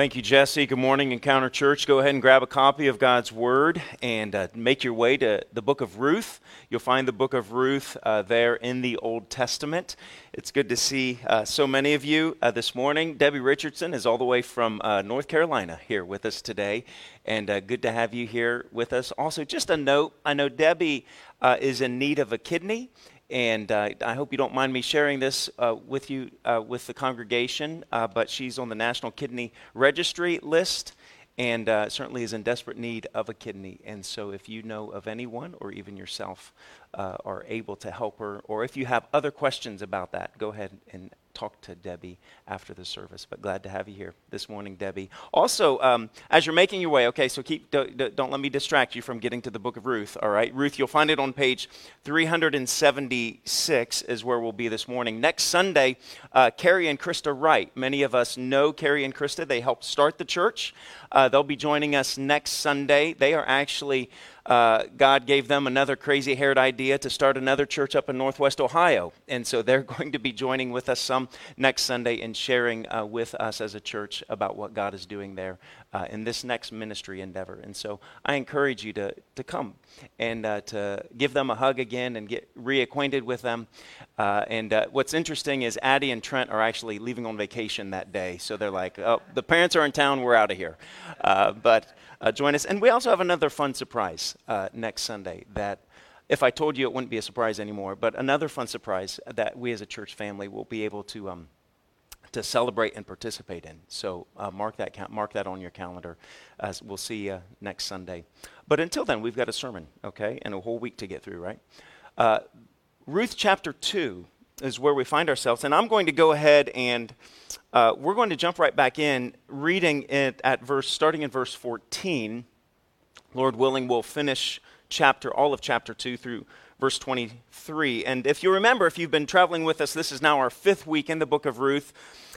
Thank you, Jesse. Good morning, Encounter Church. Go ahead and grab a copy of God's Word and uh, make your way to the book of Ruth. You'll find the book of Ruth uh, there in the Old Testament. It's good to see uh, so many of you uh, this morning. Debbie Richardson is all the way from uh, North Carolina here with us today, and uh, good to have you here with us. Also, just a note I know Debbie is in need of a kidney and uh, I hope you don't mind me sharing this uh, with you, uh, with the congregation, uh, but she's on the National Kidney Registry list and uh, certainly is in desperate need of a kidney. And so, if you know of anyone or even yourself uh, are able to help her, or if you have other questions about that, go ahead and talk to Debbie after the service. But glad to have you here this morning, Debbie. Also, um, as you're making your way, okay, so keep don't, don't, let me distract you from getting to the book of Ruth. All right, Ruth, you'll find it on page 376 is where we'll be this morning. Next Sunday, uh, Carrie and Krista Wright. Many of us know Carrie and Krista. They helped start the church. Uh, they'll be joining us next Sunday. They are actually uh, God gave them another crazy haired idea to start another church up in Northwest Ohio. And so they're going to be joining with us some next Sunday and sharing uh, with us as a church about what God is doing there uh, in this next ministry endeavor. And so I encourage you to, to come and uh, to give them a hug again and get reacquainted with them. Uh, and uh, what's interesting is Addie and Trent are actually leaving on vacation that day. So they're like, oh, the parents are in town, we're out of here. but uh, join us. And we also have another fun surprise uh, next Sunday that if I told you it wouldn't be a surprise anymore, but another fun surprise that we as a church family will be able to. Um, to celebrate and participate in. So uh, mark that mark that on your calendar. As we'll see you next Sunday. But until then, we've got a sermon, okay, and a whole week to get through, right? Uh, Ruth chapter two is where we find ourselves, and I'm going to go ahead and uh, we're going to jump right back in, reading it at verse, starting in verse 14. Lord willing, we'll finish chapter, all of chapter 2 through verse 23. And if you remember, if you've been traveling with us, this is now our fifth week in the book of Ruth.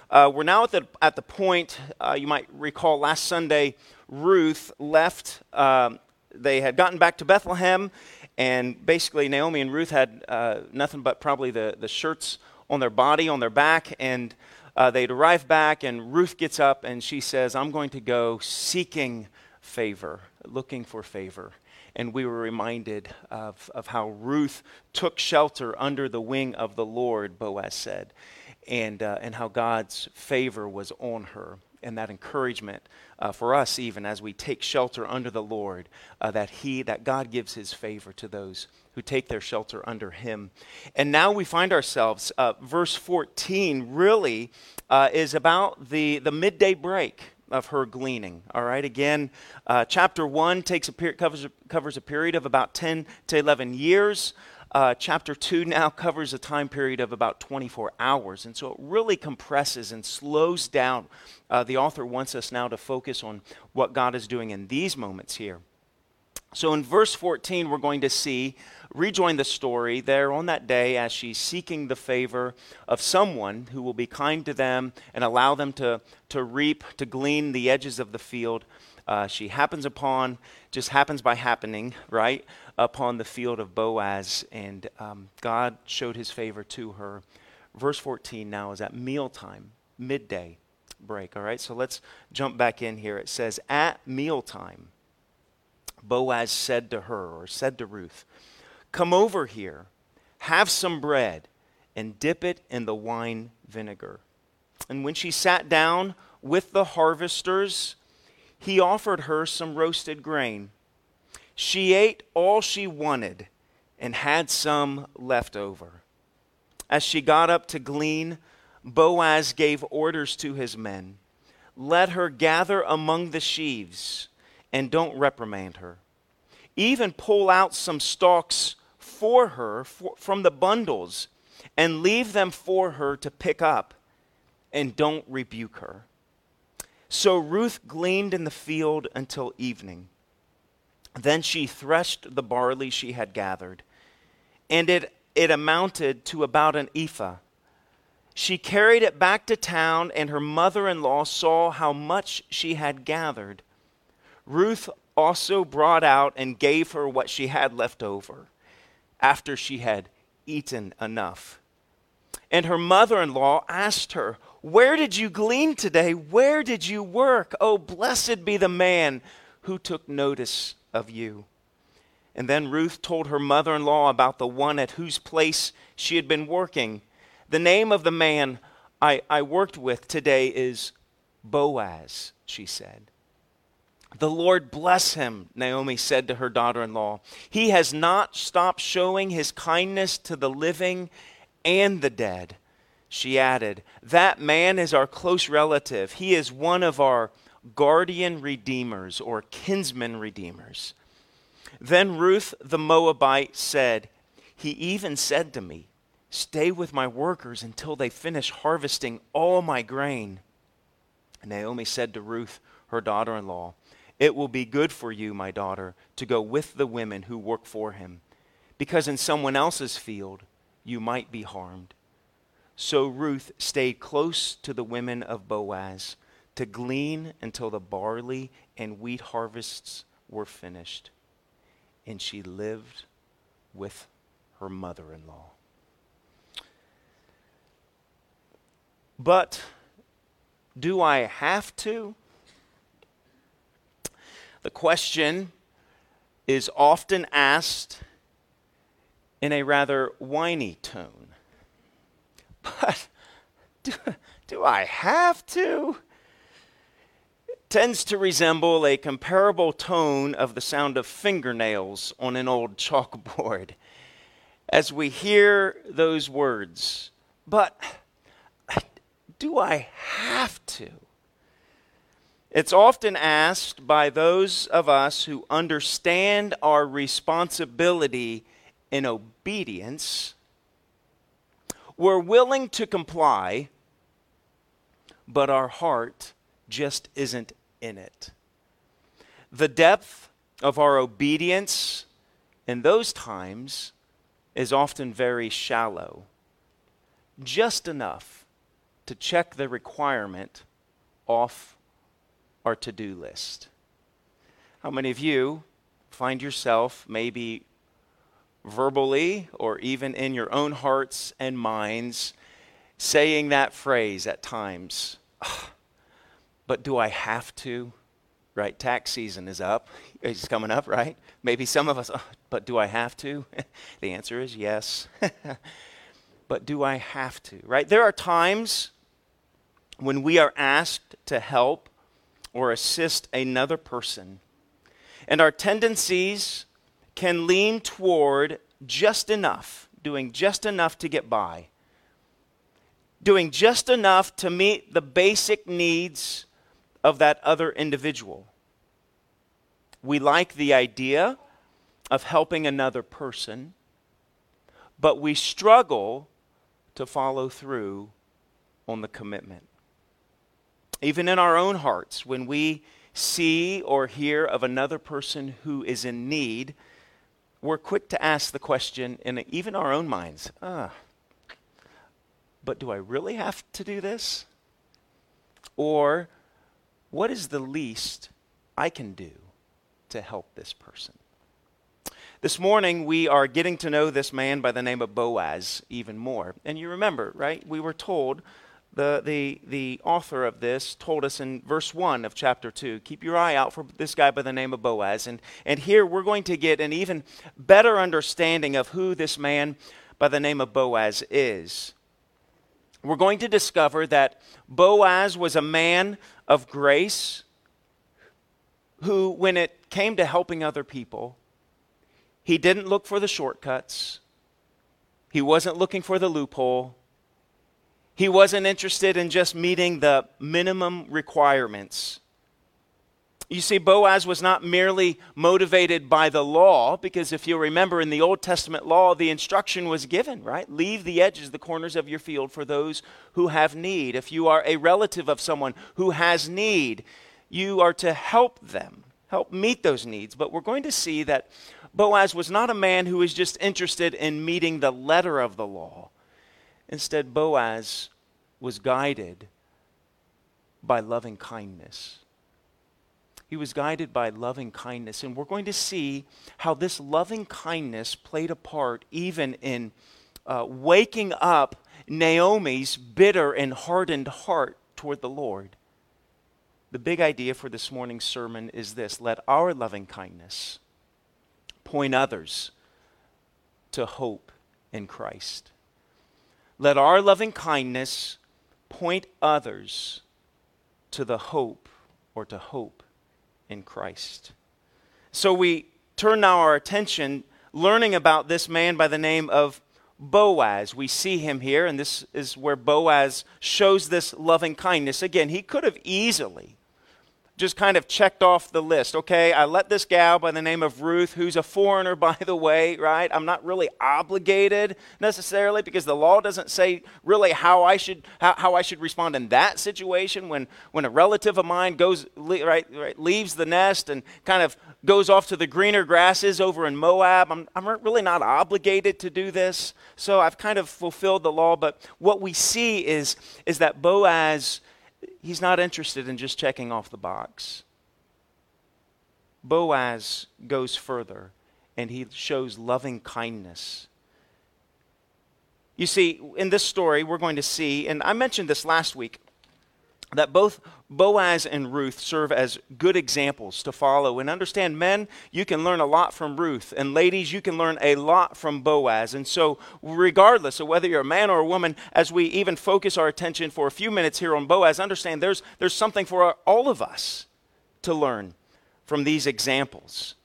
Uh, we're now at the, at the point, uh, you might recall last Sunday, Ruth left. Um, they had gotten back to Bethlehem, and basically Naomi and Ruth had uh, nothing but probably the, the shirts on their body, on their back, and uh, they'd arrive back, and Ruth gets up and she says, I'm going to go seeking favor, looking for favor. And we were reminded of, of how Ruth took shelter under the wing of the Lord, Boaz said, and, uh, and how God's favor was on her. And that encouragement uh, for us, even as we take shelter under the Lord, uh, that He, that God gives His favor to those who take their shelter under him. And now we find ourselves, uh, verse 14 really uh, is about the, the midday break of her gleaning. All right, again, uh, chapter 1 takes a period, covers, covers a period of about 10 to 11 years. Uh, chapter 2 now covers a time period of about 24 hours. And so it really compresses and slows down. Uh, the author wants us now to focus on what God is doing in these moments here. So in verse 14, we're going to see rejoin the story there on that day as she's seeking the favor of someone who will be kind to them and allow them to, to reap, to glean the edges of the field. Uh, she happens upon, just happens by happening, right, upon the field of Boaz, and um, God showed his favor to her. Verse 14 now is at mealtime, midday break, all right? So let's jump back in here. It says, At mealtime, Boaz said to her, or said to Ruth, Come over here, have some bread, and dip it in the wine vinegar. And when she sat down with the harvesters, he offered her some roasted grain. She ate all she wanted and had some left over. As she got up to glean, Boaz gave orders to his men Let her gather among the sheaves, and don't reprimand her. Even pull out some stalks for her for, from the bundles and leave them for her to pick up, and don't rebuke her. So Ruth gleaned in the field until evening. Then she threshed the barley she had gathered, and it, it amounted to about an ephah. She carried it back to town, and her mother in law saw how much she had gathered. Ruth also brought out and gave her what she had left over after she had eaten enough. And her mother in law asked her, Where did you glean today? Where did you work? Oh, blessed be the man who took notice of you. And then Ruth told her mother in law about the one at whose place she had been working. The name of the man I, I worked with today is Boaz, she said. The Lord bless him, Naomi said to her daughter in law. He has not stopped showing his kindness to the living and the dead. She added, That man is our close relative. He is one of our guardian redeemers or kinsman redeemers. Then Ruth the Moabite said, He even said to me, Stay with my workers until they finish harvesting all my grain. And Naomi said to Ruth, her daughter in law, It will be good for you, my daughter, to go with the women who work for him, because in someone else's field you might be harmed. So Ruth stayed close to the women of Boaz to glean until the barley and wheat harvests were finished. And she lived with her mother in law. But do I have to? The question is often asked in a rather whiny tone. But do, do I have to? It tends to resemble a comparable tone of the sound of fingernails on an old chalkboard as we hear those words. But do I have to? It's often asked by those of us who understand our responsibility in obedience we're willing to comply, but our heart just isn't in it. The depth of our obedience in those times is often very shallow, just enough to check the requirement off our to do list. How many of you find yourself maybe verbally or even in your own hearts and minds, saying that phrase at times. But do I have to? Right? Tax season is up. It's coming up, right? Maybe some of us, oh, but do I have to? the answer is yes. but do I have to? Right? There are times when we are asked to help or assist another person, and our tendencies can lean toward just enough, doing just enough to get by, doing just enough to meet the basic needs of that other individual. We like the idea of helping another person, but we struggle to follow through on the commitment. Even in our own hearts, when we see or hear of another person who is in need, we're quick to ask the question in even our own minds ah, but do I really have to do this? Or what is the least I can do to help this person? This morning, we are getting to know this man by the name of Boaz even more. And you remember, right? We were told the, the, the author of this told us in verse 1 of chapter 2 keep your eye out for this guy by the name of Boaz. And, and here we're going to get an even better understanding of who this man by the name of Boaz is. We're going to discover that Boaz was a man of grace who, when it came to helping other people, he didn't look for the shortcuts, he wasn't looking for the loophole. He wasn't interested in just meeting the minimum requirements. You see, Boaz was not merely motivated by the law, because if you remember in the Old Testament law, the instruction was given, right? Leave the edges, the corners of your field for those who have need. If you are a relative of someone who has need, you are to help them, help meet those needs. But we're going to see that Boaz was not a man who was just interested in meeting the letter of the law. Instead, Boaz was guided by loving kindness. He was guided by loving kindness. And we're going to see how this loving kindness played a part even in uh, waking up Naomi's bitter and hardened heart toward the Lord. The big idea for this morning's sermon is this let our loving kindness point others to hope in Christ. Let our loving kindness point others to the hope or to hope in Christ. So we turn now our attention learning about this man by the name of Boaz. We see him here, and this is where Boaz shows this loving kindness. Again, he could have easily just kind of checked off the list. Okay, I let this gal by the name of Ruth, who's a foreigner, by the way, right? I'm not really obligated necessarily because the law doesn't say really how I should how, how I should respond in that situation when when a relative of mine goes right, right leaves the nest and kind of goes off to the greener grasses over in Moab. I'm I'm really not obligated to do this, so I've kind of fulfilled the law. But what we see is is that Boaz he's not interested in just checking off the box. Boaz goes further and he shows loving kindness. You see, in this story, we're going to see, and I mentioned this last week, that both Boaz and Ruth serve as good examples to follow. And understand, men, you can learn a lot from Ruth. And ladies, you can learn a lot from Boaz. And so, regardless of whether you're a man or a woman, as we even focus our attention for a few minutes here on Boaz, understand there's, there's something for all of us to learn from these examples.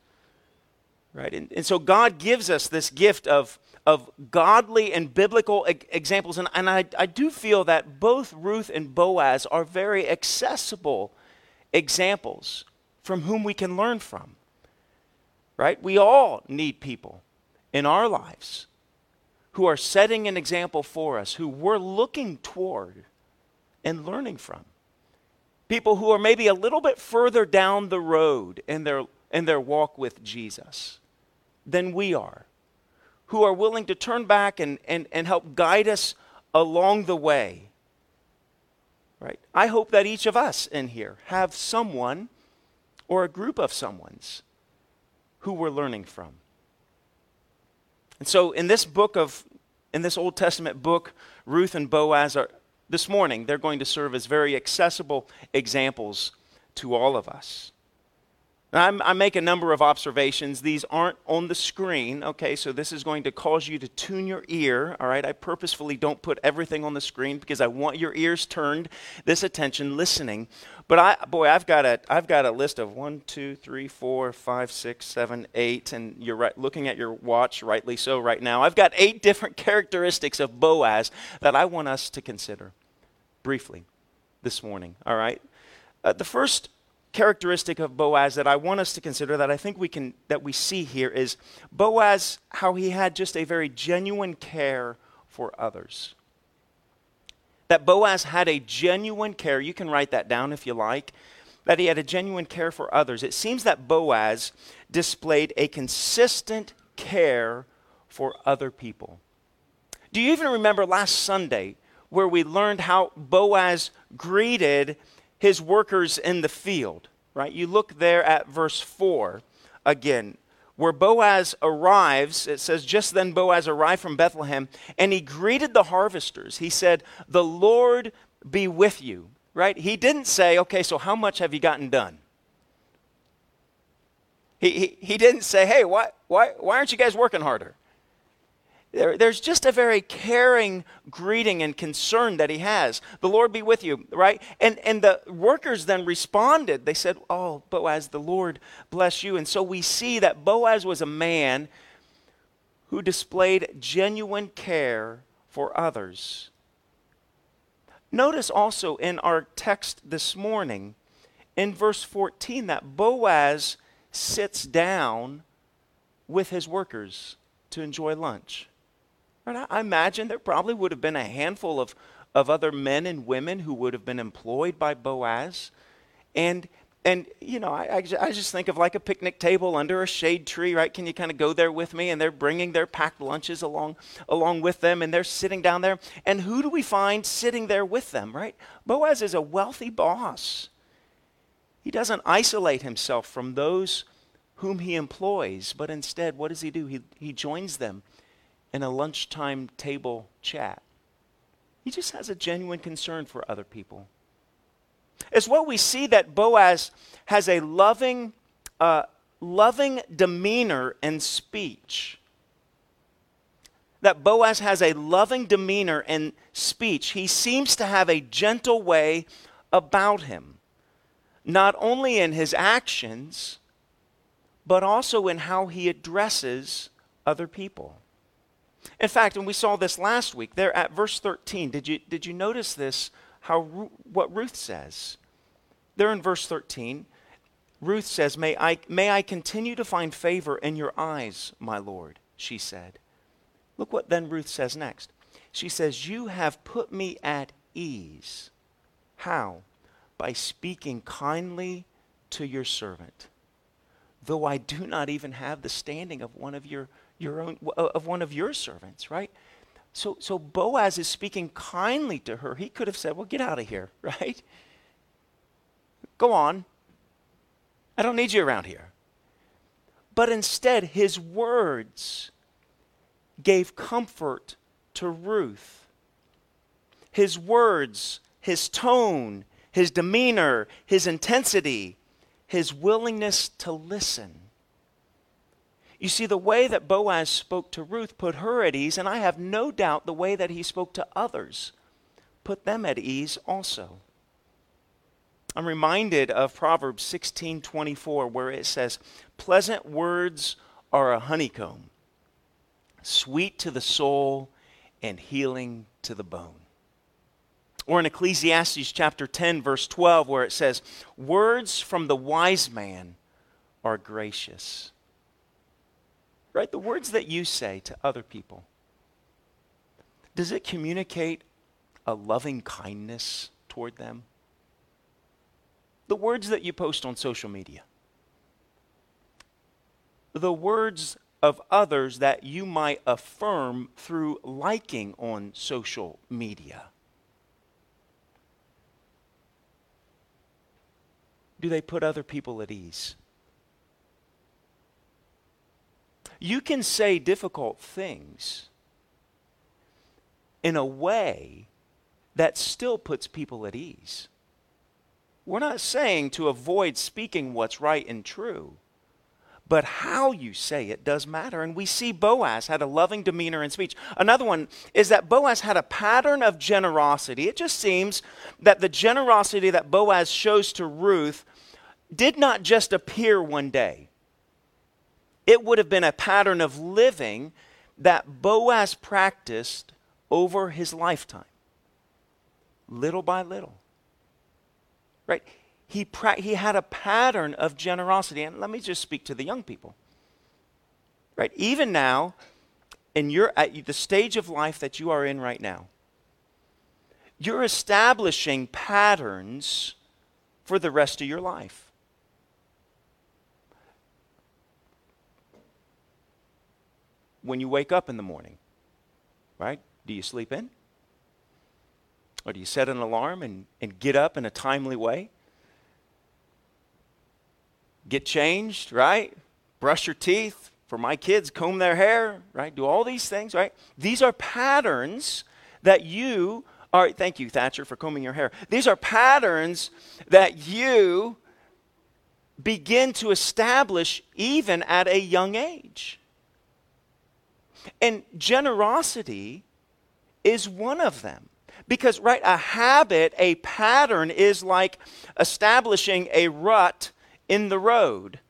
Right? And, and so, God gives us this gift of of godly and biblical e- examples. And, and I, I do feel that both Ruth and Boaz are very accessible examples from whom we can learn from. Right? We all need people in our lives who are setting an example for us, who we're looking toward and learning from. People who are maybe a little bit further down the road in their, in their walk with Jesus than we are who are willing to turn back and, and, and help guide us along the way. Right? I hope that each of us in here have someone or a group of someone's who we're learning from. And so in this book of in this Old Testament book, Ruth and Boaz are this morning they're going to serve as very accessible examples to all of us. I'm, I make a number of observations. These aren't on the screen, okay? So this is going to cause you to tune your ear, all right? I purposefully don't put everything on the screen because I want your ears turned, this attention, listening. But I, boy, I've got a, I've got a list of one, two, three, four, five, six, seven, eight, and you're right, looking at your watch, rightly so, right now. I've got eight different characteristics of Boaz that I want us to consider briefly this morning, all right? Uh, the first characteristic of Boaz that I want us to consider that I think we can that we see here is Boaz how he had just a very genuine care for others. That Boaz had a genuine care, you can write that down if you like, that he had a genuine care for others. It seems that Boaz displayed a consistent care for other people. Do you even remember last Sunday where we learned how Boaz greeted his workers in the field, right? You look there at verse 4 again, where Boaz arrives. It says, Just then Boaz arrived from Bethlehem, and he greeted the harvesters. He said, The Lord be with you, right? He didn't say, Okay, so how much have you gotten done? He, he, he didn't say, Hey, why, why, why aren't you guys working harder? There, there's just a very caring greeting and concern that he has. The Lord be with you, right? And, and the workers then responded. They said, Oh, Boaz, the Lord bless you. And so we see that Boaz was a man who displayed genuine care for others. Notice also in our text this morning, in verse 14, that Boaz sits down with his workers to enjoy lunch. I imagine there probably would have been a handful of, of other men and women who would have been employed by Boaz. And, and you know, I, I, just think of like a picnic table under a shade tree, right? Can you kind of go there with me? And they're bringing their packed lunches along, along with them, and they're sitting down there. And who do we find sitting there with them, right? Boaz is a wealthy boss. He doesn't isolate himself from those whom he employs, but instead, what does he do? He, he joins them in a lunchtime table chat. He just has a genuine concern for other people. It's what we see that Boaz has a loving, uh, loving demeanor and speech. That Boaz has a loving demeanor and speech. He seems to have a gentle way about him, not only in his actions, but also in how he addresses other people. In fact, and we saw this last week, there at verse 13, did you, did you notice this? How, what Ruth says. There in verse 13, Ruth says, may I, may I continue to find favor in your eyes, my Lord, she said. Look what then Ruth says next. She says, You have put me at ease. How? By speaking kindly to your servant, though I do not even have the standing of one of your your own of one of your servants, right? So so Boaz is speaking kindly to her. He could have said, "Well, get out of here," right? Go on. I don't need you around here. But instead, his words gave comfort to Ruth. His words, his tone, his demeanor, his intensity, his willingness to listen you see, the way that Boaz spoke to Ruth put her at ease, and I have no doubt the way that he spoke to others put them at ease also. I'm reminded of Proverbs 16:24 where it says, "Pleasant words are a honeycomb, sweet to the soul and healing to the bone." Or in Ecclesiastes chapter 10 verse 12 where it says, "Words from the wise man are gracious." Right? The words that you say to other people, does it communicate a loving kindness toward them? The words that you post on social media, the words of others that you might affirm through liking on social media. Do they put other people at ease? You can say difficult things in a way that still puts people at ease. We're not saying to avoid speaking what's right and true, but how you say it does matter. And we see Boaz had a loving demeanor in speech. Another one is that Boaz had a pattern of generosity. It just seems that the generosity that Boaz shows to Ruth did not just appear one day. It would have been a pattern of living that Boaz practiced over his lifetime, little by little. Right? He, pra- he had a pattern of generosity. And let me just speak to the young people. Right? Even now, in your, at the stage of life that you are in right now, you're establishing patterns for the rest of your life. When you wake up in the morning, right? Do you sleep in? Or do you set an alarm and, and get up in a timely way? Get changed, right? Brush your teeth. For my kids, comb their hair, right? Do all these things, right? These are patterns that you are. Thank you, Thatcher, for combing your hair. These are patterns that you begin to establish even at a young age. And generosity is one of them. Because, right, a habit, a pattern is like establishing a rut in the road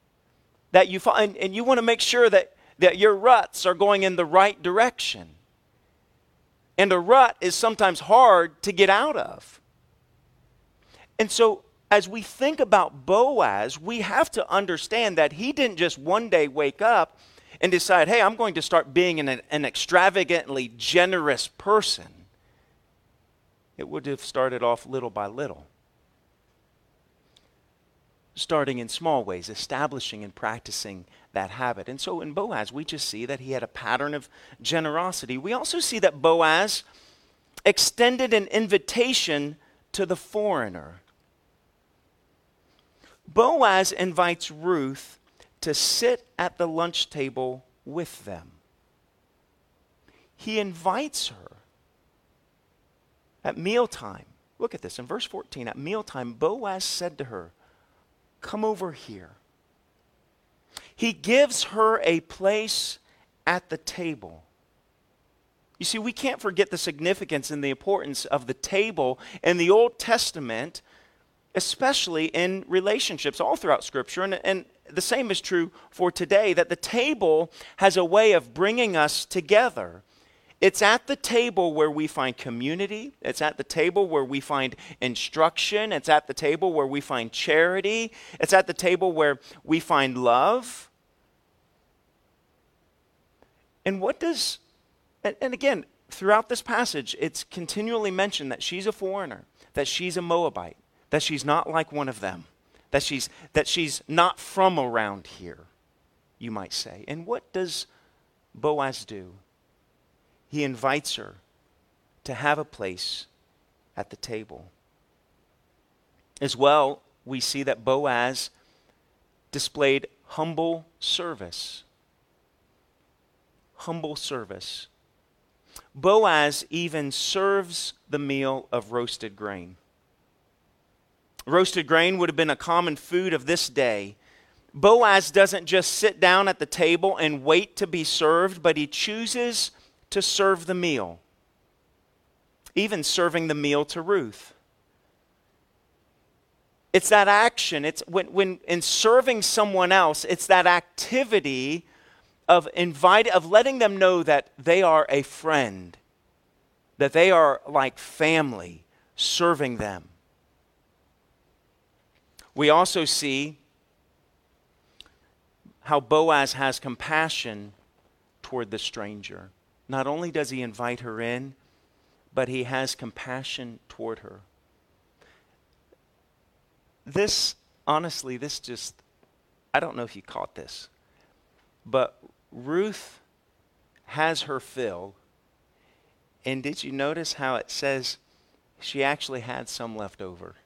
that you find, and you want to make sure that, that your ruts are going in the right direction. And a rut is sometimes hard to get out of. And so, as we think about Boaz, we have to understand that he didn't just one day wake up and decide, hey, I'm going to start being an, an extravagantly generous person, it would have started off little by little. Starting in small ways, establishing and practicing that habit. And so in Boaz, we just see that he had a pattern of generosity. We also see that Boaz extended an invitation to the foreigner. Boaz invites Ruth to sit at the lunch table with them. He invites her. At mealtime, look at this in verse 14. At mealtime, Boaz said to her, Come over here. He gives her a place at the table. You see, we can't forget the significance and the importance of the table in the Old Testament, especially in relationships all throughout Scripture. And, and the same is true for today that the table has a way of bringing us together. It's at the table where we find community. It's at the table where we find instruction. It's at the table where we find charity. It's at the table where we find love. And what does, and, and again, throughout this passage, it's continually mentioned that she's a foreigner, that she's a Moabite, that she's not like one of them, that she's, that she's not from around here, you might say. And what does Boaz do? he invites her to have a place at the table. As well, we see that Boaz displayed humble service. Humble service. Boaz even serves the meal of roasted grain. Roasted grain would have been a common food of this day. Boaz doesn't just sit down at the table and wait to be served, but he chooses to serve the meal, even serving the meal to Ruth. It's that action. It's when, when in serving someone else, it's that activity of invite of letting them know that they are a friend, that they are like family, serving them. We also see how Boaz has compassion toward the stranger. Not only does he invite her in, but he has compassion toward her. This, honestly, this just, I don't know if you caught this, but Ruth has her fill. And did you notice how it says she actually had some left over?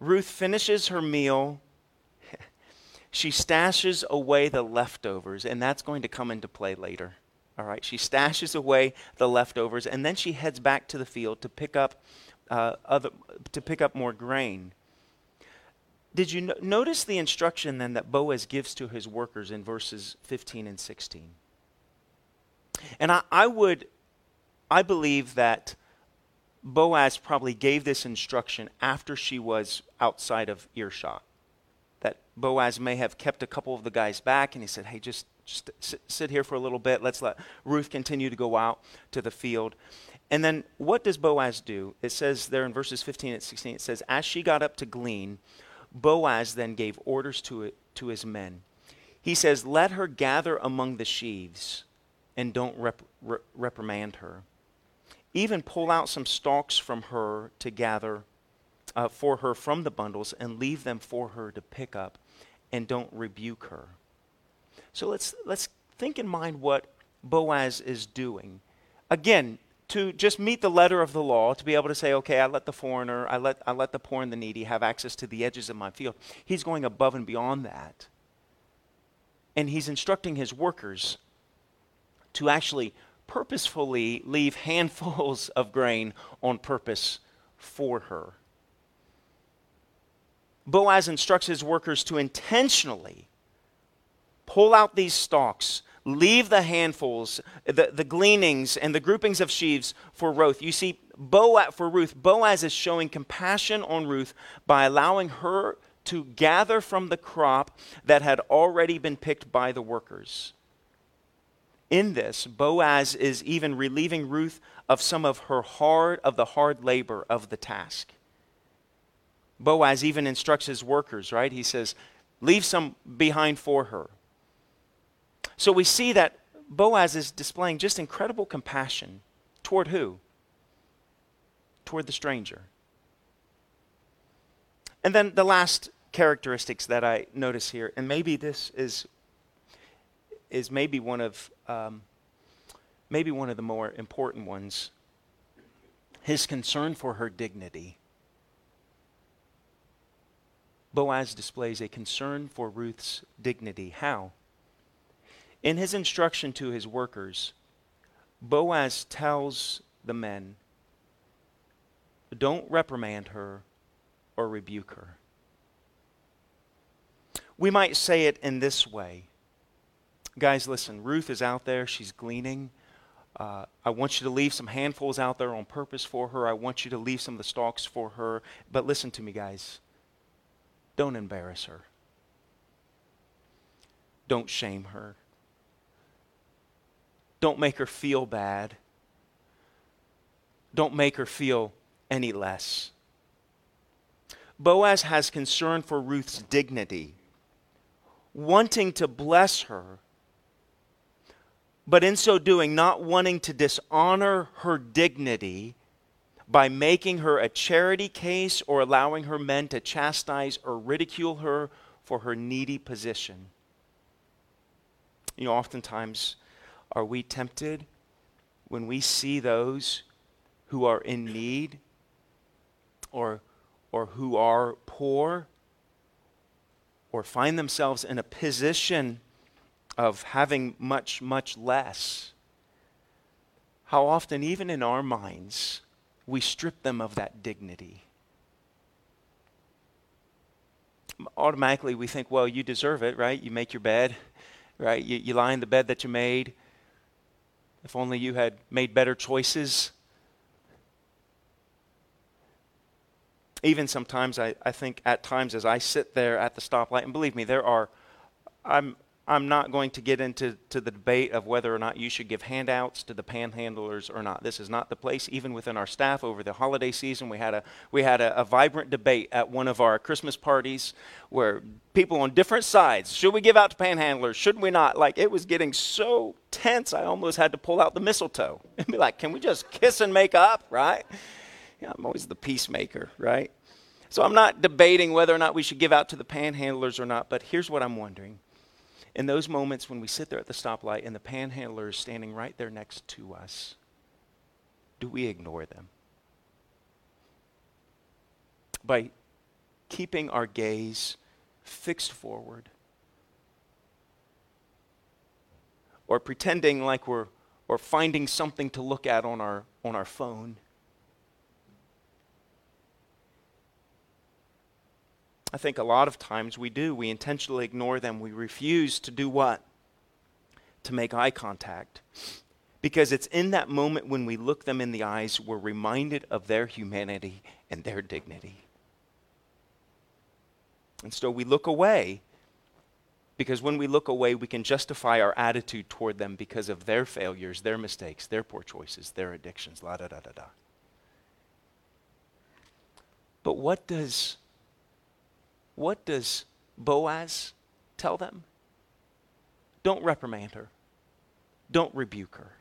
Ruth finishes her meal she stashes away the leftovers, and that's going to come into play later. All right, she stashes away the leftovers, and then she heads back to the field to pick up uh, other, to pick up more grain. Did you no- notice the instruction then that Boaz gives to his workers in verses 15 and 16? And I, I would, I believe that Boaz probably gave this instruction after she was outside of earshot that Boaz may have kept a couple of the guys back and he said, hey, just, just sit, sit here for a little bit. Let's let Ruth continue to go out to the field. And then what does Boaz do? It says there in verses 15 and 16, it says, As she got up to glean, Boaz then gave orders to, it, to his men. He says, Let her gather among the sheaves and don't rep- re- reprimand her. Even pull out some stalks from her to gather uh, for her from the bundles and leave them for her to pick up and don't rebuke her. So let's, let's think in mind what Boaz is doing. Again, to just meet the letter of the law, to be able to say, okay, I let the foreigner, I let, I let the poor and the needy have access to the edges of my field. He's going above and beyond that. And he's instructing his workers to actually purposefully leave handfuls of grain on purpose for her. Boaz instructs his workers to intentionally pull out these stalks, leave the handfuls, the, the gleanings, and the groupings of sheaves for Ruth. You see, Boaz, for Ruth, Boaz is showing compassion on Ruth by allowing her to gather from the crop that had already been picked by the workers. In this, Boaz is even relieving Ruth of some of her hard of the hard labor of the task. Boaz even instructs his workers, right? He says, Leave some behind for her. So we see that Boaz is displaying just incredible compassion toward who? Toward the stranger. And then the last characteristics that I notice here, and maybe this is is maybe one of um, maybe one of the more important ones. His concern for her dignity. Boaz displays a concern for Ruth's dignity. How? In his instruction to his workers, Boaz tells the men, don't reprimand her or rebuke her. We might say it in this way. Guys, listen, Ruth is out there, she's gleaning. Uh, I want you to leave some handfuls out there on purpose for her. I want you to leave some of the stalks for her. But listen to me, guys. Don't embarrass her. Don't shame her. Don't make her feel bad. Don't make her feel any less. Boaz has concern for Ruth's dignity, wanting to bless her, but in so doing, not wanting to dishonor her dignity by making her a charity case or allowing her men to chastise or ridicule her for her needy position. You know, oftentimes, are we tempted when we see those who are in need or, or who are poor or find themselves in a position of having much, much less? How often, even in our minds, we strip them of that dignity. Automatically, we think, well, you deserve it, right? You make your bed, right? You, you lie in the bed that you made. If only you had made better choices. Even sometimes, I, I think at times as I sit there at the stoplight, and believe me, there are, I'm, I'm not going to get into to the debate of whether or not you should give handouts to the panhandlers or not. This is not the place. Even within our staff over the holiday season, we had a we had a, a vibrant debate at one of our Christmas parties where people on different sides should we give out to panhandlers? Should we not? Like it was getting so tense, I almost had to pull out the mistletoe and be like, "Can we just kiss and make up?" Right? Yeah, I'm always the peacemaker, right? So I'm not debating whether or not we should give out to the panhandlers or not, but here's what I'm wondering in those moments when we sit there at the stoplight and the panhandler is standing right there next to us, do we ignore them? By keeping our gaze fixed forward or pretending like we're or finding something to look at on our on our phone I think a lot of times we do. We intentionally ignore them. We refuse to do what? To make eye contact. Because it's in that moment when we look them in the eyes, we're reminded of their humanity and their dignity. And so we look away because when we look away, we can justify our attitude toward them because of their failures, their mistakes, their poor choices, their addictions, la da da da da. But what does what does Boaz tell them? Don't reprimand her, don't rebuke her.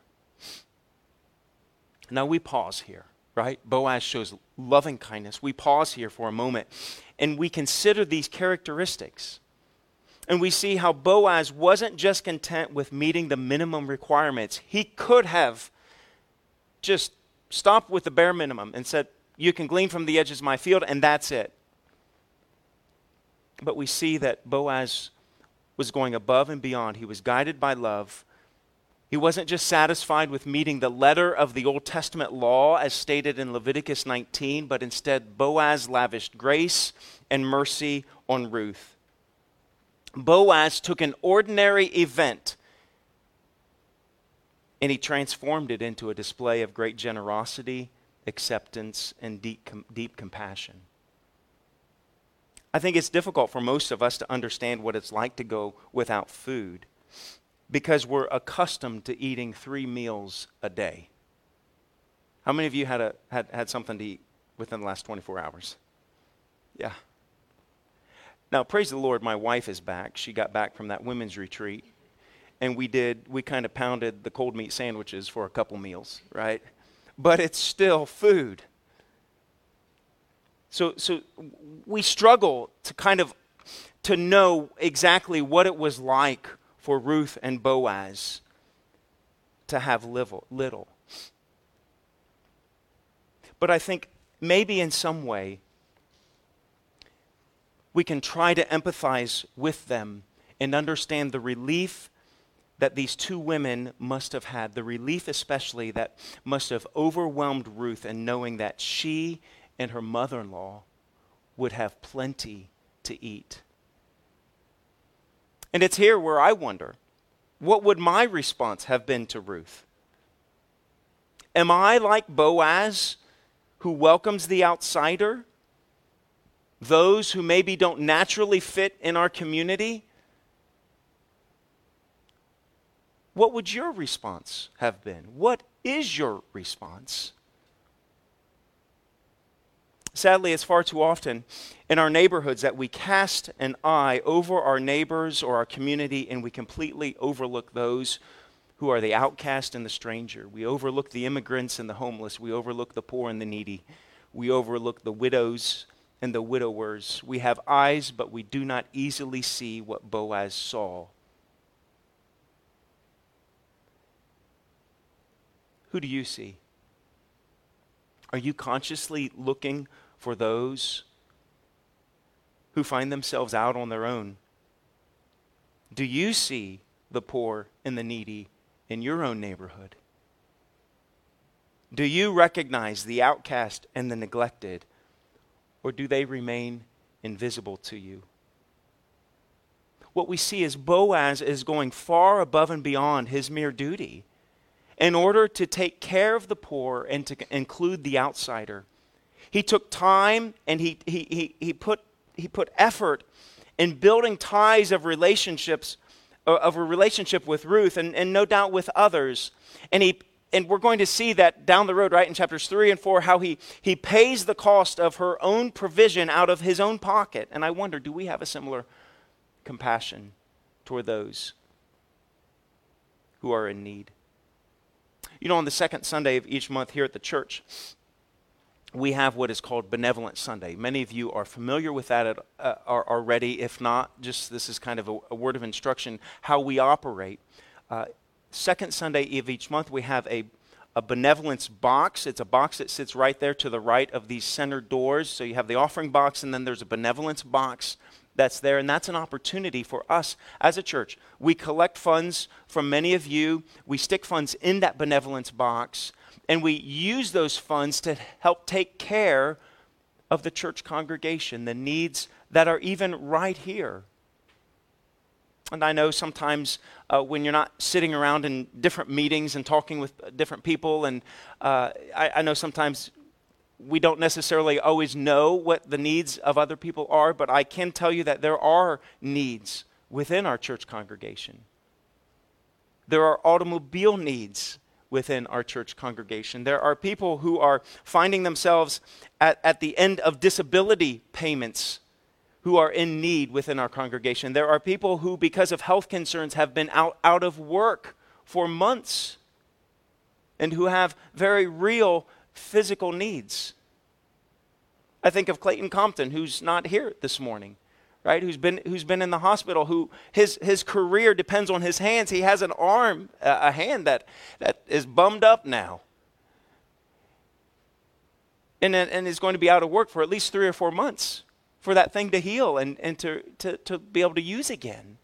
Now we pause here, right? Boaz shows loving kindness. We pause here for a moment and we consider these characteristics. And we see how Boaz wasn't just content with meeting the minimum requirements. He could have just stopped with the bare minimum and said, You can glean from the edges of my field, and that's it. But we see that Boaz was going above and beyond. He was guided by love. He wasn't just satisfied with meeting the letter of the Old Testament law as stated in Leviticus 19, but instead Boaz lavished grace and mercy on Ruth. Boaz took an ordinary event and he transformed it into a display of great generosity, acceptance, and deep, deep compassion. I think it's difficult for most of us to understand what it's like to go without food because we're accustomed to eating three meals a day. How many of you had, a, had, had something to eat within the last 24 hours? Yeah. Now, praise the Lord, my wife is back. She got back from that women's retreat. And we did, we kind of pounded the cold meat sandwiches for a couple meals, right? But it's still food. So, so we struggle to kind of to know exactly what it was like for Ruth and Boaz to have little. little. But I think maybe in some way we can try to empathize with them and understand the relief that these two women must have had, the relief especially that must have overwhelmed Ruth in knowing that she and her mother in law would have plenty to eat. And it's here where I wonder what would my response have been to Ruth? Am I like Boaz, who welcomes the outsider? Those who maybe don't naturally fit in our community? What would your response have been? What is your response? Sadly, it's far too often in our neighborhoods that we cast an eye over our neighbors or our community and we completely overlook those who are the outcast and the stranger. We overlook the immigrants and the homeless. We overlook the poor and the needy. We overlook the widows and the widowers. We have eyes, but we do not easily see what Boaz saw. Who do you see? Are you consciously looking for those who find themselves out on their own? Do you see the poor and the needy in your own neighborhood? Do you recognize the outcast and the neglected, or do they remain invisible to you? What we see is Boaz is going far above and beyond his mere duty in order to take care of the poor and to include the outsider. He took time and he, he, he, he, put, he put effort in building ties of relationships, of a relationship with Ruth and, and no doubt with others. And he, and we're going to see that down the road, right, in chapters 3 and 4, how he, he pays the cost of her own provision out of his own pocket. And I wonder, do we have a similar compassion toward those who are in need? You know, on the second Sunday of each month here at the church, we have what is called Benevolent Sunday. Many of you are familiar with that at, uh, already. If not, just this is kind of a, a word of instruction how we operate. Uh, second Sunday of each month, we have a, a benevolence box. It's a box that sits right there to the right of these center doors. So you have the offering box, and then there's a benevolence box that's there, and that's an opportunity for us as a church. We collect funds from many of you, we stick funds in that benevolence box, and we use those funds to help take care of the church congregation, the needs that are even right here. And I know sometimes uh, when you're not sitting around in different meetings and talking with different people, and uh, I, I know sometimes we don't necessarily always know what the needs of other people are, but I can tell you that there are needs within our church congregation. There are automobile needs within our church congregation. There are people who are finding themselves at, at the end of disability payments who are in need within our congregation. There are people who, because of health concerns, have been out, out of work for months and who have very real physical needs. I think of Clayton Compton, who's not here this morning, right? Who's been, who's been in the hospital, who his, his career depends on his hands. He has an arm, a hand that, that is bummed up now. And, and is going to be out of work for at least three or four months for that thing to heal and, and to, to, to be able to use again.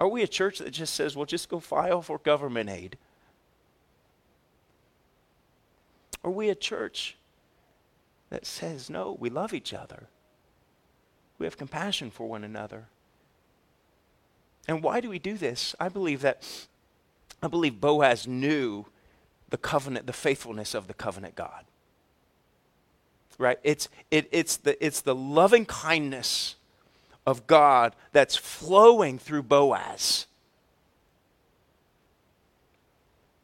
Are we a church that just says, well, just go file for government aid? Are we a church that says, no, we love each other? We have compassion for one another. And why do we do this? I believe that, I believe Boaz knew the covenant, the faithfulness of the covenant God. Right? It's, it, it's, the, it's the loving kindness of God that's flowing through Boaz.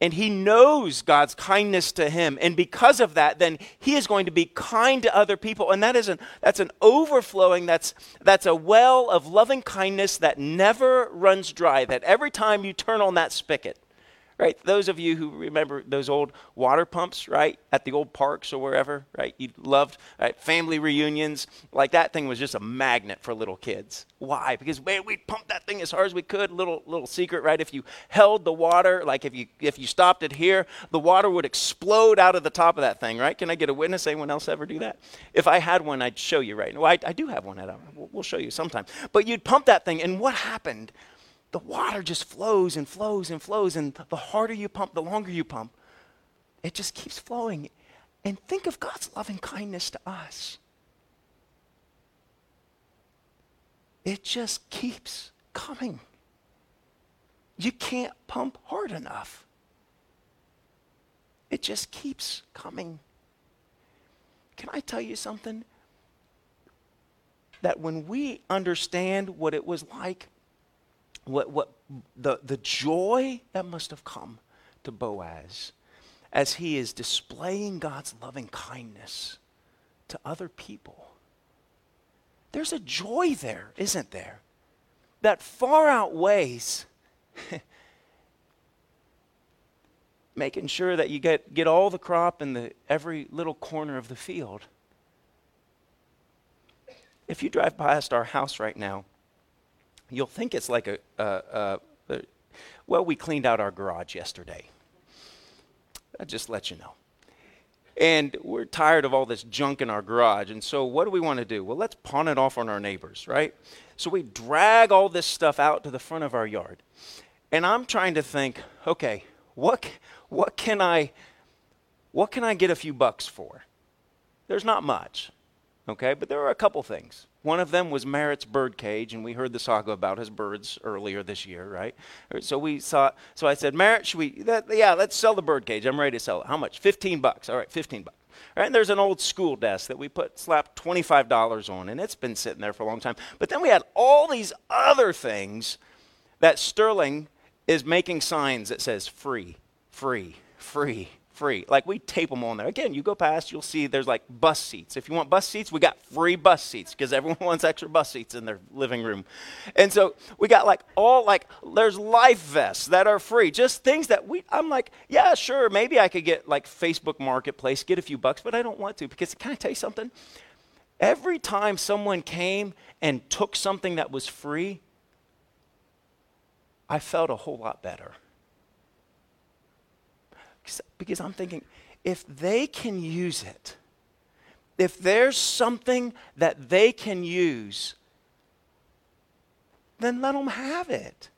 And he knows God's kindness to him. And because of that, then he is going to be kind to other people. And that is an, that's an overflowing, that's, that's a well of loving kindness that never runs dry, that every time you turn on that spigot, right? Those of you who remember those old water pumps, right, at the old parks or wherever, right? You loved right? family reunions. Like that thing was just a magnet for little kids. Why? Because man, we'd pump that thing as hard as we could. Little little secret, right? If you held the water, like if you if you stopped it here, the water would explode out of the top of that thing, right? Can I get a witness? Anyone else ever do that? If I had one, I'd show you right now. I, I do have one. At, home. we'll show you sometime. But you'd pump that thing, and what happened? The water just flows and flows and flows. And the harder you pump, the longer you pump, it just keeps flowing. And think of God's loving kindness to us. It just keeps coming. You can't pump hard enough. It just keeps coming. Can I tell you something? That when we understand what it was like what, what the, the joy that must have come to Boaz as he is displaying God's loving kindness to other people. There's a joy there, isn't there? That far outweighs making sure that you get, get all the crop in the every little corner of the field. If you drive past our house right now, you'll think it's like a, a, a, well, we cleaned out our garage yesterday. I'll just let you know. And we're tired of all this junk in our garage. And so, what do we want to do? Well, let's pawn it off on our neighbors, right? So, we drag all this stuff out to the front of our yard. And I'm trying to think, okay, what, what, can, I, what can I get a few bucks for? There's not much, okay? But there are a couple things. One of them was Merritt's bird cage, and we heard the saga about his birds earlier this year, right? So we saw. So I said, Merritt, should we? That, yeah, let's sell the bird cage. I'm ready to sell it. How much? Fifteen bucks. All right, fifteen bucks. All right, and there's an old school desk that we put slapped twenty-five dollars on, and it's been sitting there for a long time. But then we had all these other things that Sterling is making signs that says free, free, free, free. Like we tape them on there. Again, you go past, you'll see there's like bus seats. If you want bus seats, we got free bus seats because everyone wants extra bus seats in their living room. And so we got like all like there's life vests that are free. Just things that we I'm like, yeah, sure, maybe I could get like Facebook Marketplace, get a few bucks, but I don't want to because can I tell you something? Every time someone came and took something that was free, I felt a whole lot better because I'm thinking, if they can use it, if there's something that they can use, then let them have it.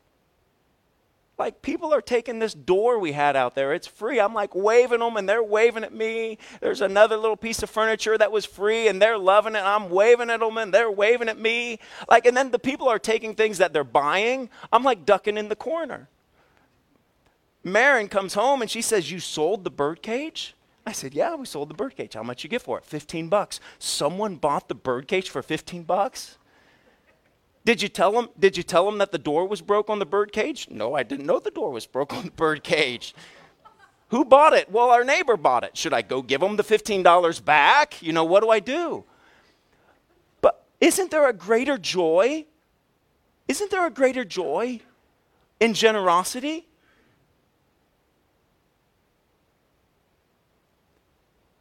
Like people are taking this door we had out there. It's free. I'm like waving them and they're waving at me. There's another little piece of furniture that was free and they're loving it. I'm waving at them and they're waving at me. Like, and then the people are taking things that they're buying. I'm like ducking in the corner. Marin comes home and she says, You sold the birdcage? I said, Yeah, we sold the birdcage. How much you get for it? 15 bucks. Someone bought the birdcage for 15 bucks? Did you tell them? Did you tell them that the door was broke on the birdcage? No, I didn't know the door was broke on the birdcage. Who bought it? Well, our neighbor bought it. Should I go give them the $15 back? You know, what do I do? But isn't there a greater joy? Isn't there a greater joy in generosity?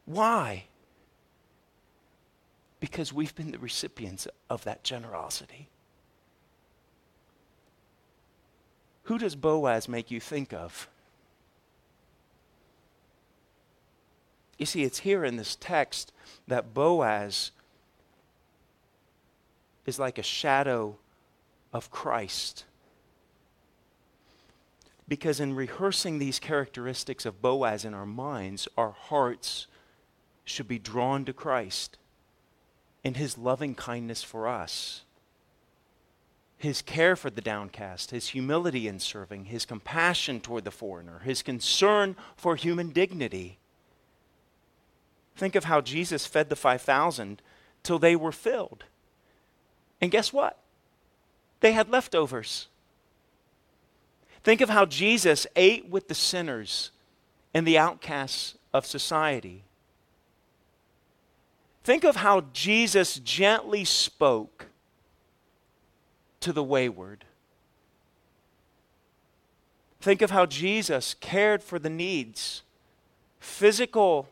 Why? Because we've been the recipients of that generosity. Who does Boaz make you think of? You see, it's here in this text that Boaz is like a shadow of Christ. Because in rehearsing these characteristics of Boaz in our minds, our hearts should be drawn to Christ in his loving kindness for us, his care for the downcast, his humility in serving, his compassion toward the foreigner, his concern for human dignity. Think of how Jesus fed the 5,000 till they were filled. And guess what? They had leftovers. Think of how Jesus ate with the sinners and the outcasts of society. Think of how Jesus gently spoke to the wayward. Think of how Jesus cared for the needs, physical,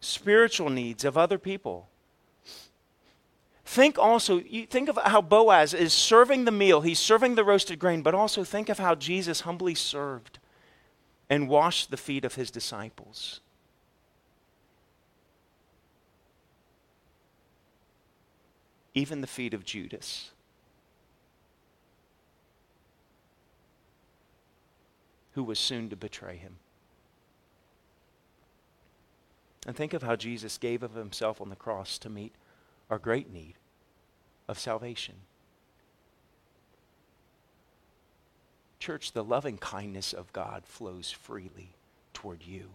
spiritual needs of other people. Think also, think of how Boaz is serving the meal. He's serving the roasted grain, but also think of how Jesus humbly served and washed the feet of his disciples. Even the feet of Judas. Who was soon to betray him. And think of how Jesus gave of himself on the cross to meet our great need of salvation. Church, the loving kindness of God flows freely toward you,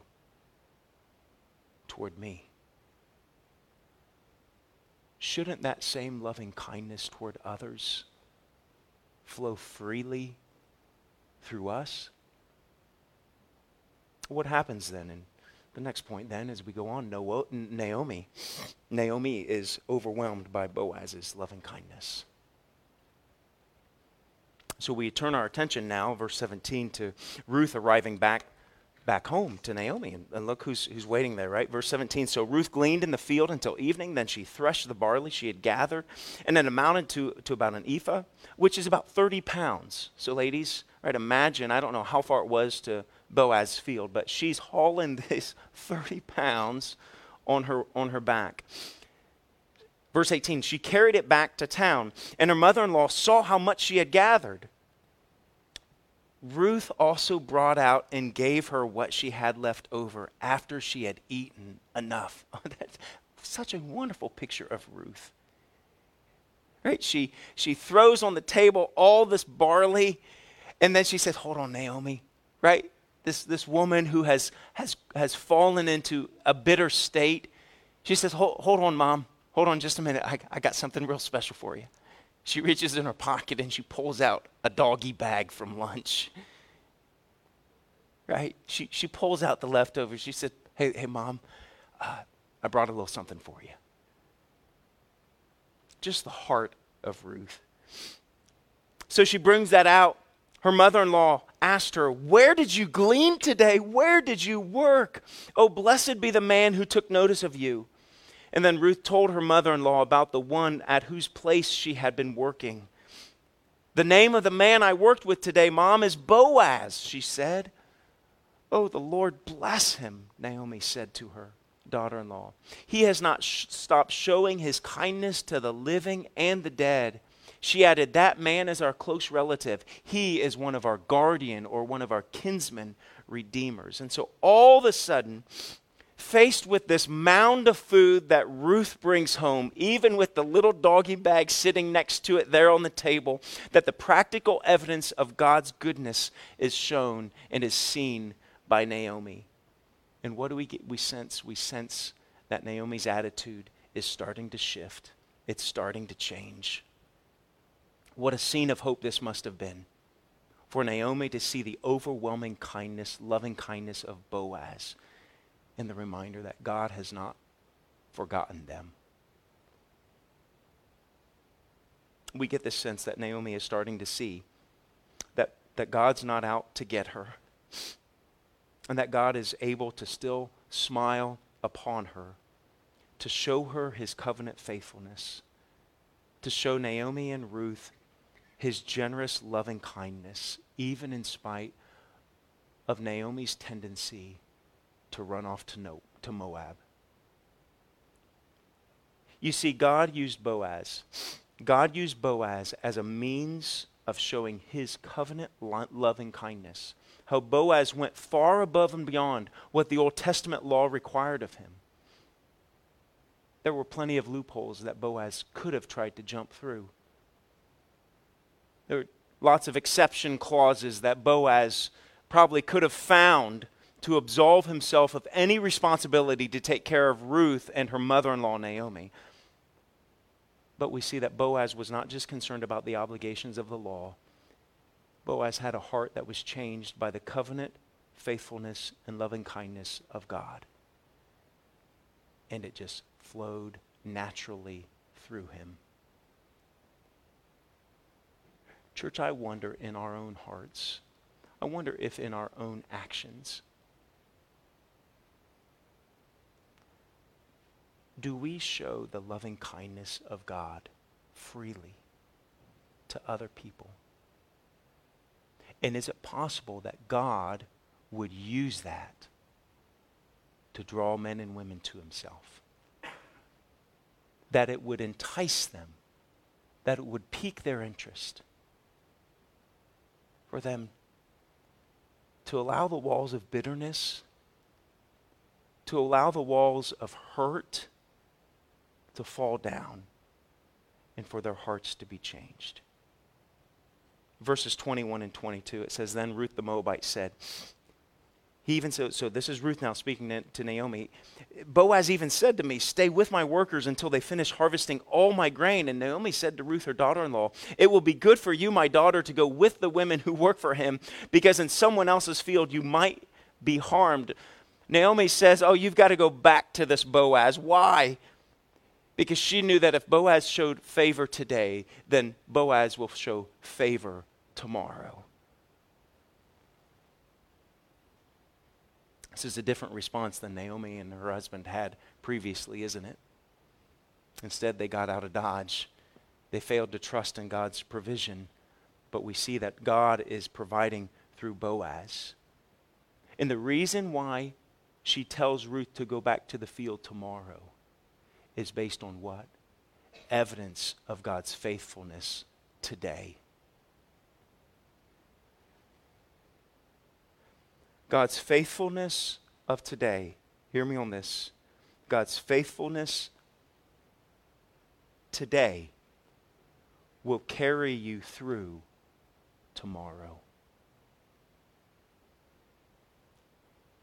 toward me. Shouldn't that same loving kindness toward others flow freely through us? What happens then And the next point, then, as we go on, Naomi. Naomi is overwhelmed by Boaz's loving kindness. So we turn our attention now, verse 17, to Ruth arriving back back home to Naomi. And, and, look who's, who's waiting there, right? Verse 17. So Ruth gleaned in the field until evening. Then she threshed the barley she had gathered, and it amounted to, to about an ephah, which is about 30 pounds. So, ladies, right, imagine, I don't know how far it was to Boaz's field, but she's hauling this 30 pounds on her, on her back. Verse 18, she carried it back to town, and her mother in law saw how much she had gathered. Ruth also brought out and gave her what she had left over after she had eaten enough. That's such a wonderful picture of Ruth. Right? She, she throws on the table all this barley, and then she says, Hold on, Naomi. Right? this, this woman who has, has, has fallen into a bitter state. She says, hold, hold on, mom. Hold on just a minute. I, I got something real special for you. She reaches in her pocket and she pulls out a doggy bag from lunch. Right? She, she pulls out the leftovers. She said, Hey, hey mom, uh, I brought a little something for you. Just the heart of Ruth. So she brings that out her mother in law asked her, Where did you glean today? Where did you work? Oh, blessed be the man who took notice of you. And then Ruth told her mother in law about the one at whose place she had been working. The name of the man I worked with today, Mom, is Boaz, she said. Oh, the Lord bless him, Naomi said to her daughter in law. He has not sh- stopped showing his kindness to the living and the dead. She added, That man is our close relative. He is one of our guardian or one of our kinsmen redeemers. And so all of a sudden, faced with this mound of food that Ruth brings home, even with the little doggy bag sitting next to it there on the table, that the practical evidence of God's goodness is shown and is seen by Naomi. And what do we get? We sense, we sense that Naomi's attitude is starting to shift. It's starting to change. What a scene of hope this must have been for Naomi to see the overwhelming kindness, loving kindness of Boaz, and the reminder that God has not forgotten them. We get this sense that Naomi is starting to see that, that God's not out to get her, and that God is able to still smile upon her, to show her his covenant faithfulness, to show Naomi and Ruth his generous loving kindness, even in spite of Naomi's tendency to run off to, no, to Moab. You see, God used Boaz. God used Boaz as a means of showing his covenant loving kindness. How Boaz went far above and beyond what the Old Testament law required of him. There were plenty of loopholes that Boaz could have tried to jump through. There were lots of exception clauses that Boaz probably could have found to absolve himself of any responsibility to take care of Ruth and her mother in law, Naomi. But we see that Boaz was not just concerned about the obligations of the law, Boaz had a heart that was changed by the covenant, faithfulness, and loving kindness of God. And it just flowed naturally through him. Church, I wonder in our own hearts, I wonder if in our own actions, do we show the loving kindness of God freely to other people? And is it possible that God would use that to draw men and women to himself? That it would entice them, that it would pique their interest for them to allow the walls of bitterness, to allow the walls of hurt to fall down, and for their hearts to be changed. Verses 21 and 22, it says, Then Ruth the Moabite said, he even said, so this is Ruth now speaking to Naomi. Boaz even said to me, Stay with my workers until they finish harvesting all my grain. And Naomi said to Ruth, her daughter in law, It will be good for you, my daughter, to go with the women who work for him, because in someone else's field you might be harmed. Naomi says, Oh, you've got to go back to this Boaz. Why? Because she knew that if Boaz showed favor today, then Boaz will show favor tomorrow. This is a different response than Naomi and her husband had previously, isn't it? Instead, they got out of Dodge. They failed to trust in God's provision, but we see that God is providing through Boaz. And the reason why she tells Ruth to go back to the field tomorrow is based on what? Evidence of God's faithfulness today. God's faithfulness of today, hear me on this. God's faithfulness today will carry you through tomorrow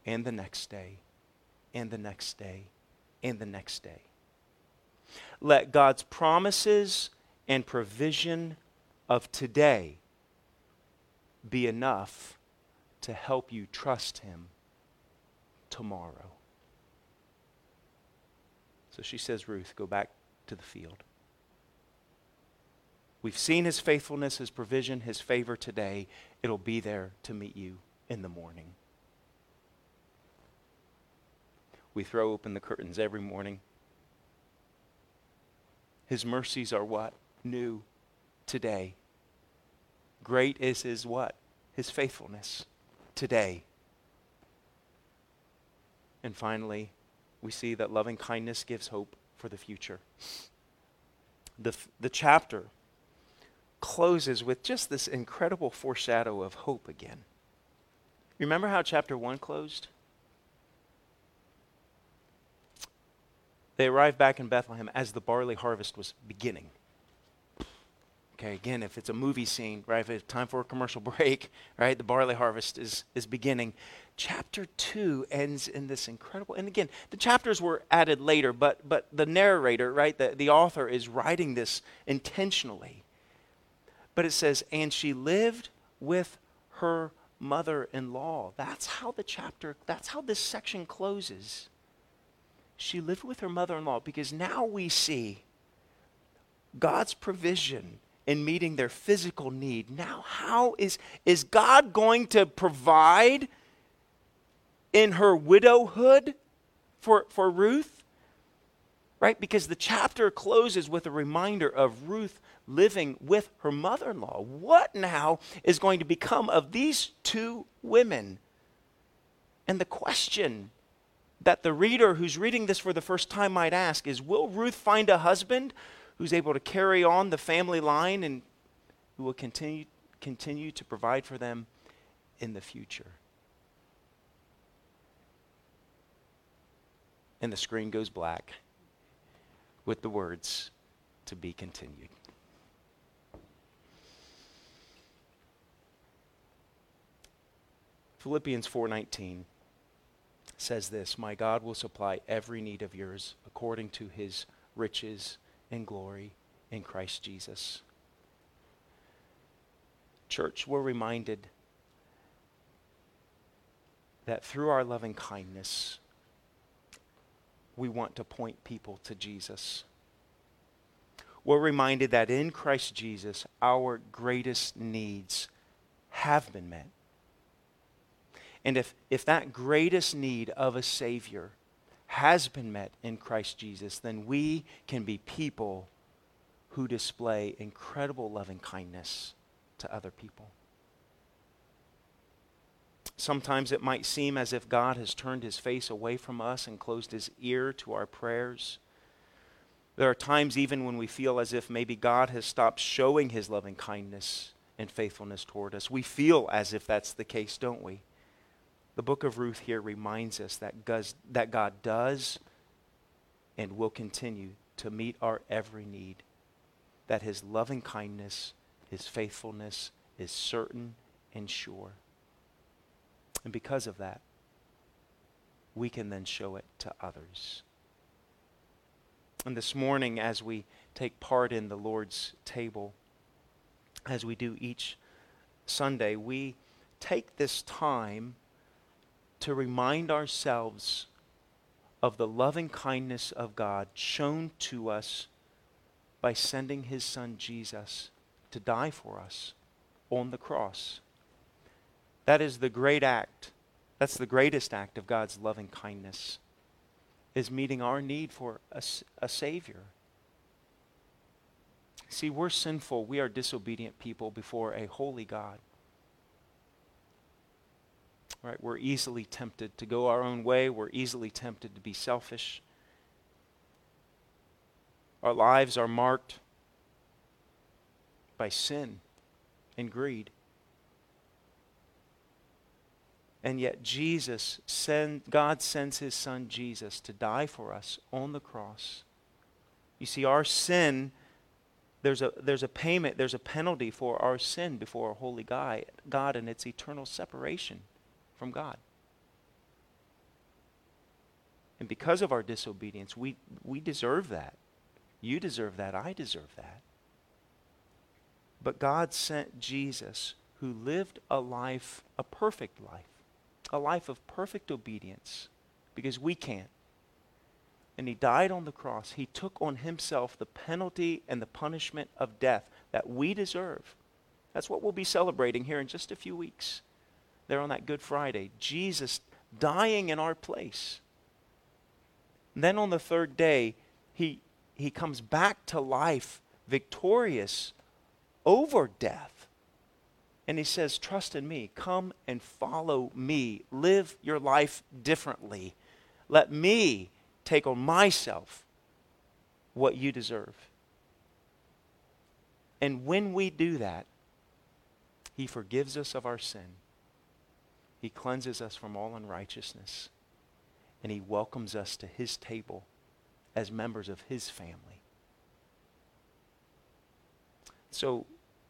and the next day and the next day and the next day. Let God's promises and provision of today be enough to help you trust Him tomorrow. So she says, Ruth, go back to the field. We've seen His faithfulness, His provision, His favor today. It'll be there to meet you in the morning. We throw open the curtains every morning. His mercies are what? New today. Great is his what? His faithfulness today. And finally, we see that loving kindness gives hope for the future. The, the chapter closes with just this incredible foreshadow of hope again. Remember how chapter 1 closed? They arrived back in Bethlehem as the barley harvest was beginning. Okay, again, if it's a movie scene, right, if it's time for a commercial break, right, the barley harvest is, is beginning. Chapter 2 ends in this incredible, and again, the chapters were added later, but, but the narrator, right, the, the author is writing this intentionally. But it says, and she lived with her mother in law. That's how the chapter, that's how this section closes. She lived with her mother in law because now we see God's provision in meeting their physical need. Now, how is, is God going to provide in her widowhood for, for Ruth? Right? Because the chapter closes with a reminder of Ruth living with her mother in law. What now is going to become of these two women? And the question that the reader who's reading this for the first time might ask is Will Ruth find a husband who's able to carry on the family line and who will continue, continue to provide for them in the future. And the screen goes black with the words to be continued. Philippians 4:19 says this, "My God will supply every need of yours according to his riches and glory in Christ Jesus. Church, we're reminded that through our loving kindness, we want to point people to Jesus. We're reminded that in Christ Jesus, our greatest needs have been met And if, if that greatest need of a Savior has been met in Christ Jesus, then we can be people who display incredible loving kindness to other people. Sometimes it might seem as if God has turned his face away from us and closed his ear to our prayers. There are times even when we feel as if maybe God has stopped showing his loving kindness and faithfulness toward us. We feel as if that's the case, don't we? The book of Ruth here reminds us that, that God does and will continue to meet our every need, that his loving kindness, his faithfulness is certain and sure. And because of that, we can then show it to others. And this morning, as we take part in the Lord's table, as we do each Sunday, we take this time to remind ourselves of the loving kindness of God shown to us by sending his son Jesus to die for us on the cross. That is the great act. That's the greatest act of God's loving kindness, is meeting our need for a, a Savior. See, we're sinful. We are disobedient people before a holy God. Right? We're easily tempted to go our own way. We're easily tempted to be selfish. Our lives are marked by sin and greed. And yet, Jesus, send, God sends his son Jesus to die for us on the cross. You see, our sin, there's a, there's a payment, there's a penalty for our sin before a holy God, God, and it's eternal separation from God. And because of our disobedience, we, we deserve that. You deserve that. I deserve that. But God sent Jesus, who lived a life, a perfect life a life of perfect obedience because we can't. And he died on the cross. He took on himself the penalty and the punishment of death that we deserve. That's what we'll be celebrating here in just a few weeks. There on that Good Friday. Jesus dying in our place. And then on the third day, he, he comes back to life victorious over death. And he says, Trust in me. Come and follow me. Live your life differently. Let me take on myself what you deserve. And when we do that, he forgives us of our sin. He cleanses us from all unrighteousness. And he welcomes us to his table as members of his family. So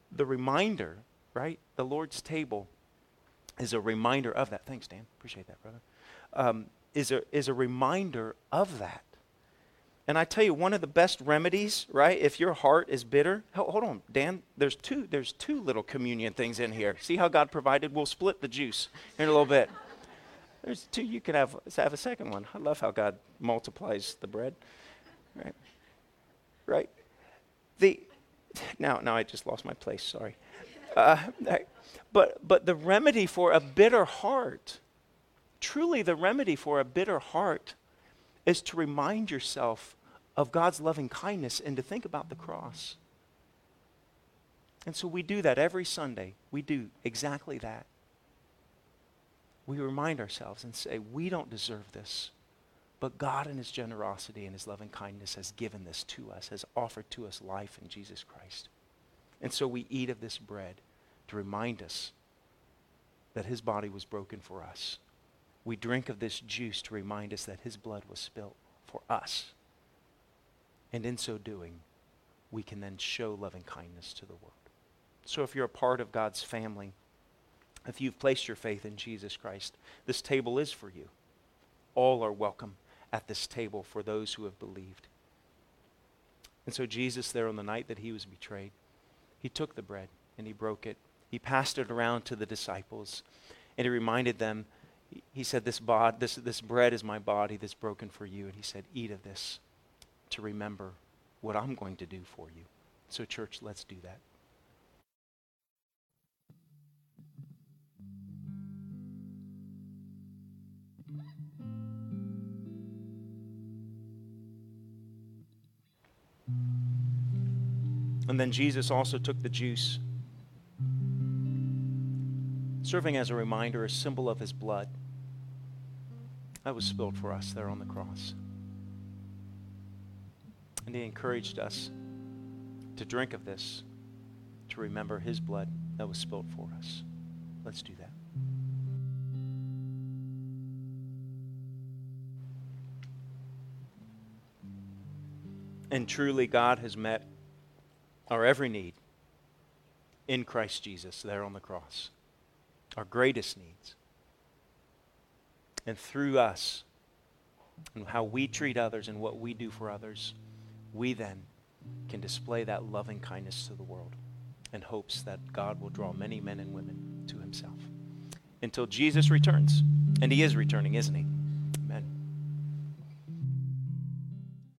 the reminder right? The Lord's table is a reminder of that. Thanks, Dan. Appreciate that, brother. Um, is, a, is a reminder of that. And I tell you, one of the best remedies, right? If your heart is bitter, hold on, Dan. There's two. There's two little communion things in here. See how God provided? We'll split the juice in a little bit. There's two. You can have have a second one. I love how God multiplies the bread. Right. Right. The now now I just lost my place. Sorry. Uh, but, but the remedy for a bitter heart, truly the remedy for a bitter heart, is to remind yourself of God's loving kindness and to think about the cross. And so we do that every Sunday. We do exactly that. We remind ourselves and say, we don't deserve this. But God, in His generosity and His loving kindness, has given this to us, has offered to us life in Jesus Christ. And so we eat of this bread to remind us that his body was broken for us. We drink of this juice to remind us that his blood was spilt for us. And in so doing, we can then show loving kindness to the world. So if you're a part of God's family, if you've placed your faith in Jesus Christ, this table is for you. All are welcome at this table for those who have believed. And so Jesus, there on the night that he was betrayed, he took the bread and he broke it. He passed it around to the disciples and he reminded them, he said, this, this, this bread is my body that's broken for you. And he said, Eat of this to remember what I'm going to do for you. So, church, let's do that. And then Jesus also took the juice, serving as a reminder, a symbol of his blood that was spilled for us there on the cross. And he encouraged us to drink of this, to remember his blood that was spilled for us. Let's do that. And truly, God has met our every need in Christ Jesus there on the cross, our greatest needs. And through us, and how we treat others and what we do for others, we then can display that loving kindness to the world in hopes that God will draw many men and women to himself. Until Jesus returns, and he is returning, isn't he?